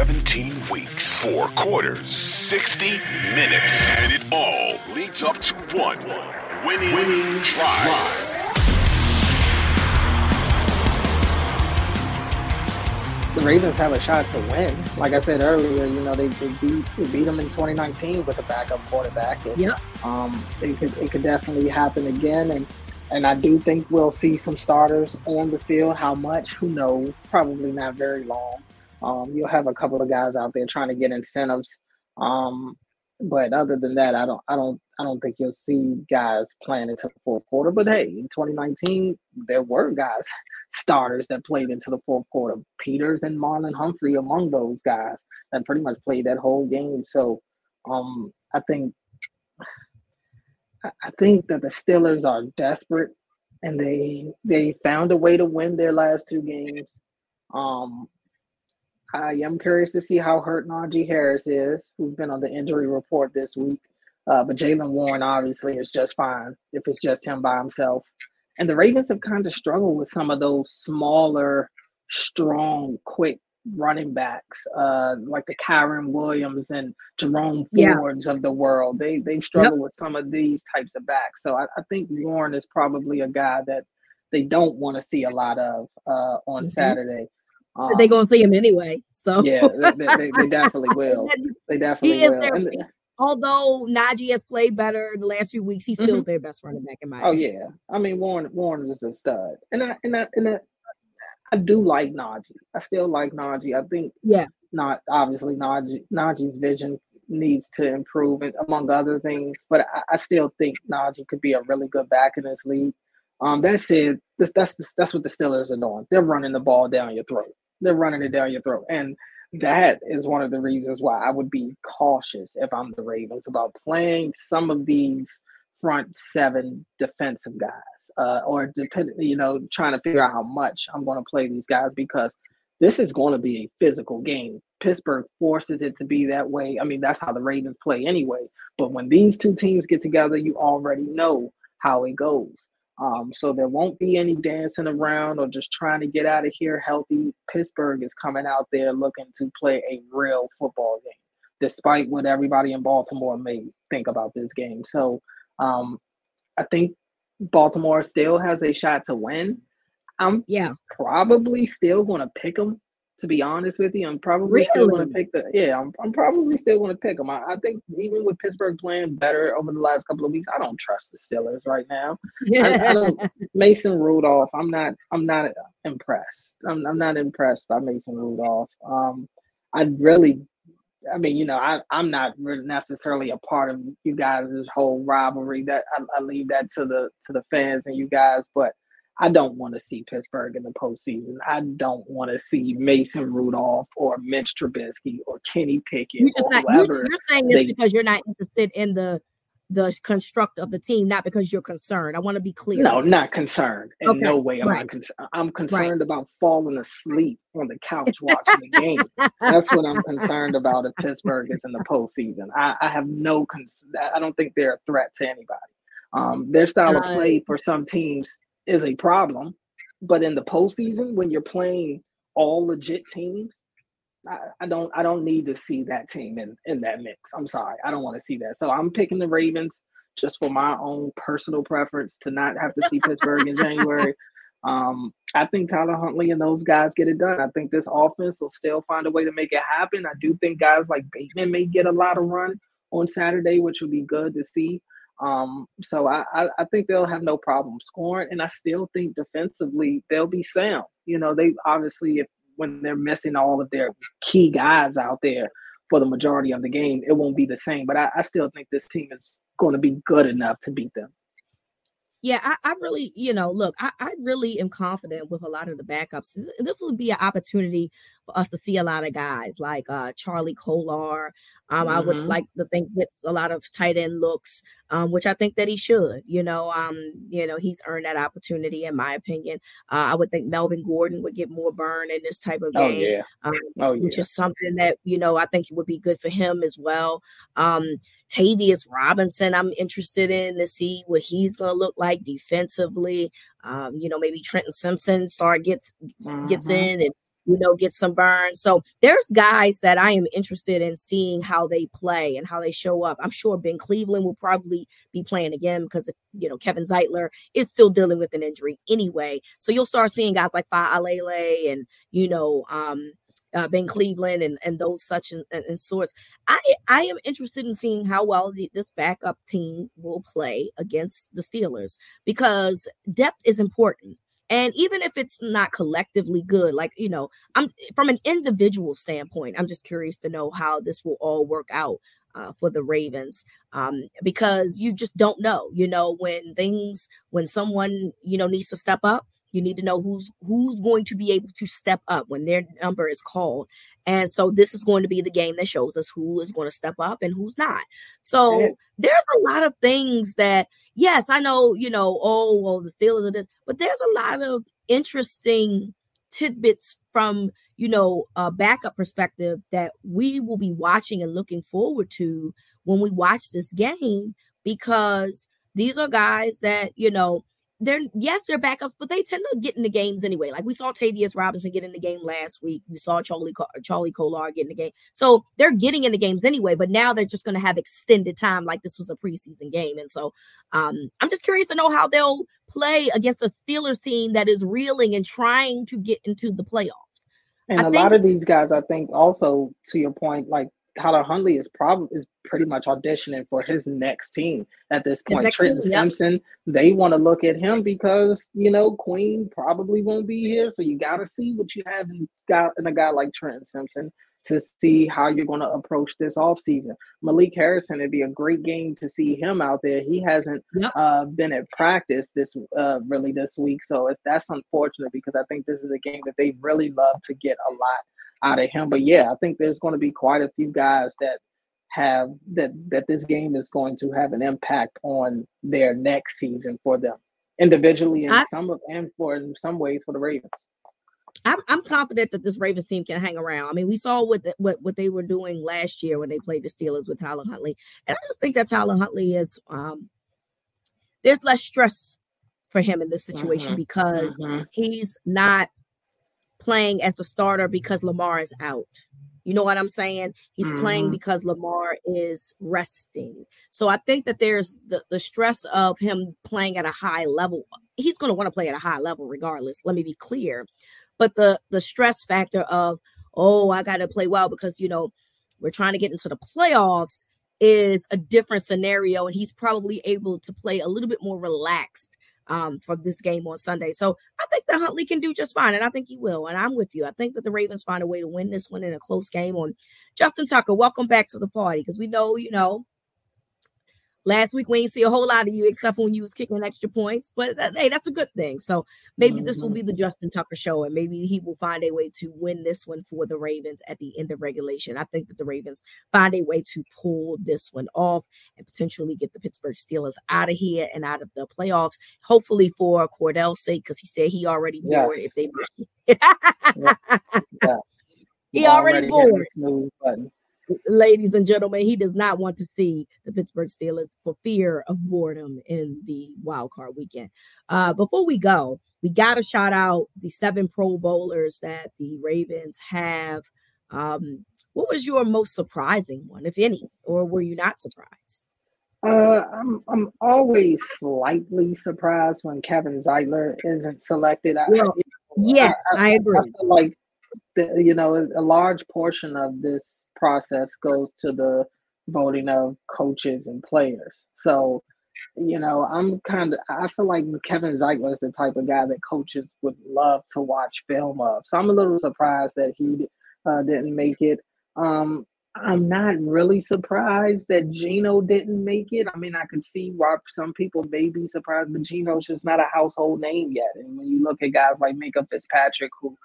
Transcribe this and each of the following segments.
17 weeks, four quarters, 60 minutes, and it all leads up to one winning, winning drive. the Ravens have a shot to win. Like I said earlier, you know they, they beat they beat them in 2019 with a backup quarterback. And, yep. Um, it could it could definitely happen again, and and I do think we'll see some starters on the field. How much? Who knows? Probably not very long. Um, you'll have a couple of guys out there trying to get incentives. Um, but other than that, I don't I don't I don't think you'll see guys playing into the fourth quarter. But hey, in 2019, there were guys starters that played into the fourth quarter. Peters and Marlon Humphrey among those guys that pretty much played that whole game. So um, I think I think that the Steelers are desperate and they they found a way to win their last two games. Um, I am curious to see how hurt Najee Harris is, who's been on the injury report this week. Uh, but Jaylen Warren obviously is just fine if it's just him by himself. And the Ravens have kind of struggled with some of those smaller, strong, quick running backs, uh, like the Kyren Williams and Jerome Fords yeah. of the world. They they've struggled yep. with some of these types of backs. So I, I, think Warren is probably a guy that they don't want to see a lot of uh, on mm-hmm. Saturday. Um, they're gonna see him anyway. So yeah, they, they, they definitely will. They definitely will. Their, although Najee has played better the last few weeks, he's still mm-hmm. their best running back in my. Oh opinion. yeah, I mean Warren Warren is a stud, and I and I and I, I do like Najee. I still like Najee. I think yeah, not obviously Najee Najee's vision needs to improve, and among other things, but I, I still think Najee could be a really good back in this league. Um, that said, this, that's that's what the Steelers are doing. They're running the ball down your throat. They're running it down your throat, and that is one of the reasons why I would be cautious if I'm the Ravens about playing some of these front seven defensive guys, uh, or depending, you know, trying to figure out how much I'm going to play these guys because this is going to be a physical game. Pittsburgh forces it to be that way. I mean, that's how the Ravens play anyway. But when these two teams get together, you already know how it goes. Um, so there won't be any dancing around or just trying to get out of here healthy. Pittsburgh is coming out there looking to play a real football game, despite what everybody in Baltimore may think about this game. So um, I think Baltimore still has a shot to win. I'm yeah probably still going to pick them to be honest with you, I'm probably really? still going to pick the. Yeah, I'm, I'm probably still going to pick them. I, I, think even with Pittsburgh playing better over the last couple of weeks, I don't trust the Steelers right now. I, I Mason Rudolph, I'm not. I'm not impressed. I'm, I'm not impressed by Mason Rudolph. Um, I really. I mean, you know, I, I'm not necessarily a part of you guys' whole rivalry. That I, I leave that to the to the fans and you guys, but I don't want to see Pittsburgh in the postseason. I don't want to see Mason Rudolph or Mitch Trubisky or Kenny Pickett you're or not, whoever. You're saying this they, because you're not interested in the the construct of the team, not because you're concerned. I want to be clear. No, not concerned. In okay. no way am right. I concerned. I'm concerned right. about falling asleep on the couch watching the game. That's what I'm concerned about if Pittsburgh is in the postseason. I, I have no concern. I don't think they're a threat to anybody. Um, their style uh, of play for some teams is a problem. But in the postseason, when you're playing all legit teams, I, I, don't I don't need to see that team in, in that mix. I'm sorry. I don't want to see that. So I'm picking the Ravens just for my own personal preference to not have to see Pittsburgh in January. Um, I think Tyler Huntley and those guys get it done. I think this offense will still find a way to make it happen. I do think guys like Bateman may get a lot of run on Saturday, which would be good to see. Um, so I, I, think they'll have no problem scoring, and I still think defensively they'll be sound. You know, they obviously if when they're missing all of their key guys out there for the majority of the game, it won't be the same. But I, I still think this team is going to be good enough to beat them yeah, I, I, really, you know, look, I, I, really am confident with a lot of the backups. This would be an opportunity for us to see a lot of guys like uh, Charlie Kolar. Um, mm-hmm. I would mm-hmm. like to think gets a lot of tight end looks, um, which I think that he should. You know, um, you know, he's earned that opportunity in my opinion. Uh, I would think Melvin Gordon would get more burn in this type of oh, game, oh, yeah. Um, oh, yeah. which is something that you know I think would be good for him as well. Um, Tavius Robinson, I'm interested in to see what he's going to look like defensively. Um, you know, maybe Trenton Simpson start gets mm-hmm. gets in and you know, get some burn. So there's guys that I am interested in seeing how they play and how they show up. I'm sure Ben Cleveland will probably be playing again because you know Kevin Zeitler is still dealing with an injury anyway. So you'll start seeing guys like Faalele and you know um uh, Ben Cleveland and, and those such and, and, and, sorts. I I am interested in seeing how well the, this backup team will play against the Steelers because depth is important. And even if it's not collectively good, like, you know, I'm from an individual standpoint, I'm just curious to know how this will all work out uh, for the Ravens um, because you just don't know, you know, when things, when someone, you know, needs to step up, you need to know who's who's going to be able to step up when their number is called. And so this is going to be the game that shows us who is going to step up and who's not. So there's a lot of things that yes, I know, you know, oh well the Steelers are this, but there's a lot of interesting tidbits from you know a backup perspective that we will be watching and looking forward to when we watch this game because these are guys that you know they're yes, they're backups, but they tend to get in the games anyway. Like we saw Tavius Robinson get in the game last week. We saw Charlie Charlie Kolar get in the game. So they're getting in the games anyway, but now they're just going to have extended time like this was a preseason game. And so um, I'm just curious to know how they'll play against a Steelers team that is reeling and trying to get into the playoffs. And I a think, lot of these guys, I think, also to your point, like Tyler Huntley is probably is pretty much auditioning for his next team at this point. Trenton team, Simpson, yep. they want to look at him because you know Queen probably won't be here, so you got to see what you have in, got in a guy like Trenton Simpson to see how you're going to approach this offseason. Malik Harrison, it'd be a great game to see him out there. He hasn't yep. uh, been at practice this uh, really this week, so it's that's unfortunate because I think this is a game that they really love to get a lot out of him. But yeah, I think there's going to be quite a few guys that have that that this game is going to have an impact on their next season for them individually and I, some of and for in some ways for the Ravens. I'm, I'm confident that this Ravens team can hang around. I mean, we saw what, the, what what they were doing last year when they played the Steelers with Tyler Huntley, and I just think that Tyler Huntley is um, there's less stress for him in this situation mm-hmm. because mm-hmm. he's not playing as a starter because Lamar is out. You know what I'm saying? He's mm-hmm. playing because Lamar is resting. So I think that there's the, the stress of him playing at a high level. He's going to want to play at a high level regardless. Let me be clear. But the the stress factor of, oh, I got to play well because, you know, we're trying to get into the playoffs is a different scenario. And he's probably able to play a little bit more relaxed um, for this game on Sunday. So I think that Huntley can do just fine, and I think he will. And I'm with you. I think that the Ravens find a way to win this one in a close game. On Justin Tucker, welcome back to the party because we know, you know, Last week we didn't see a whole lot of you except when you was kicking extra points, but that, hey, that's a good thing. So maybe mm-hmm. this will be the mm-hmm. Justin Tucker show, and maybe he will find a way to win this one for the Ravens at the end of regulation. I think that the Ravens find a way to pull this one off and potentially get the Pittsburgh Steelers out of here and out of the playoffs. Hopefully for Cordell's sake, because he said he already yeah. bored if they. yeah. yeah. He already, already bored ladies and gentlemen, he does not want to see the Pittsburgh Steelers for fear of boredom in the wild card weekend. Uh, before we go, we got to shout out the seven Pro Bowlers that the Ravens have. Um, what was your most surprising one, if any, or were you not surprised? Uh, I'm I'm always slightly surprised when Kevin Zeitler isn't selected. I, well, you know, yes, I, I, I agree. Like the, you know a large portion of this process goes to the voting of coaches and players. So, you know, I'm kind of, I feel like Kevin Zeitler is the type of guy that coaches would love to watch film of. So I'm a little surprised that he uh, didn't make it. Um, I'm not really surprised that Geno didn't make it. I mean, I could see why some people may be surprised, but Geno's just not a household name yet. And when you look at guys like Minkah Fitzpatrick, who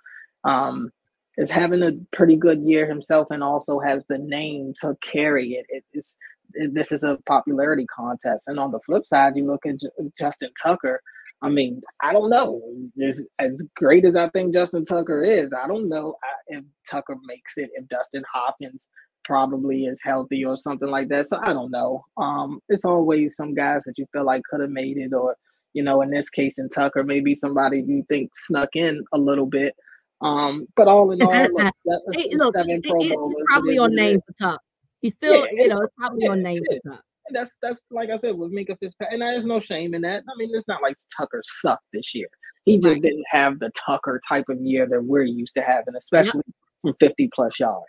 um, is having a pretty good year himself and also has the name to carry it. It is it, this is a popularity contest. And on the flip side, you look at J- Justin Tucker. I mean, I don't know. As, as great as I think Justin Tucker is, I don't know if Tucker makes it. If Dustin Hopkins probably is healthy or something like that. So I don't know. Um, it's always some guys that you feel like could have made it, or you know, in this case, in Tucker, maybe somebody you think snuck in a little bit. Um, but all in all, look, hey, look seven Pro Bowlers. Probably on name for top. He's still, yeah, you know, it's probably yeah, on name for top. That's that's like I said with Minkah Fitzpatrick, and there's no shame in that. I mean, it's not like Tucker sucked this year. He just right. didn't have the Tucker type of year that we're used to having, especially yep. from 50 plus yards.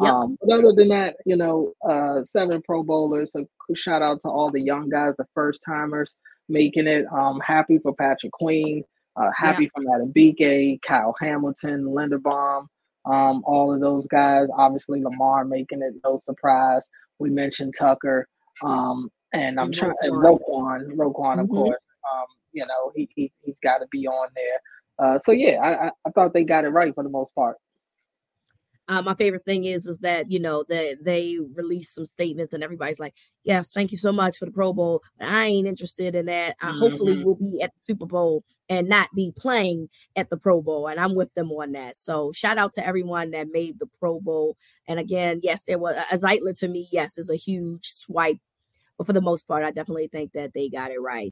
Yep. Um, but other than that, you know, uh, seven Pro Bowlers. A shout out to all the young guys, the first timers making it. Um, happy for Patrick Queen. Uh, happy yep. for Madubuike, Kyle Hamilton, Linderbaum, um, all of those guys. Obviously, Lamar making it no surprise. We mentioned Tucker. Um, and I'm trying and Roquan, Roquan, of mm-hmm. course. Um, you know, he, he he's got to be on there. Uh, so yeah, I, I thought they got it right for the most part. Uh, my favorite thing is is that you know that they release some statements and everybody's like, "Yes, thank you so much for the Pro Bowl, but I ain't interested in that. I mm-hmm. Hopefully, we'll be at the Super Bowl and not be playing at the Pro Bowl." And I'm with them on that. So shout out to everyone that made the Pro Bowl. And again, yes, there was a Zeitler to me. Yes, is a huge swipe, but for the most part, I definitely think that they got it right.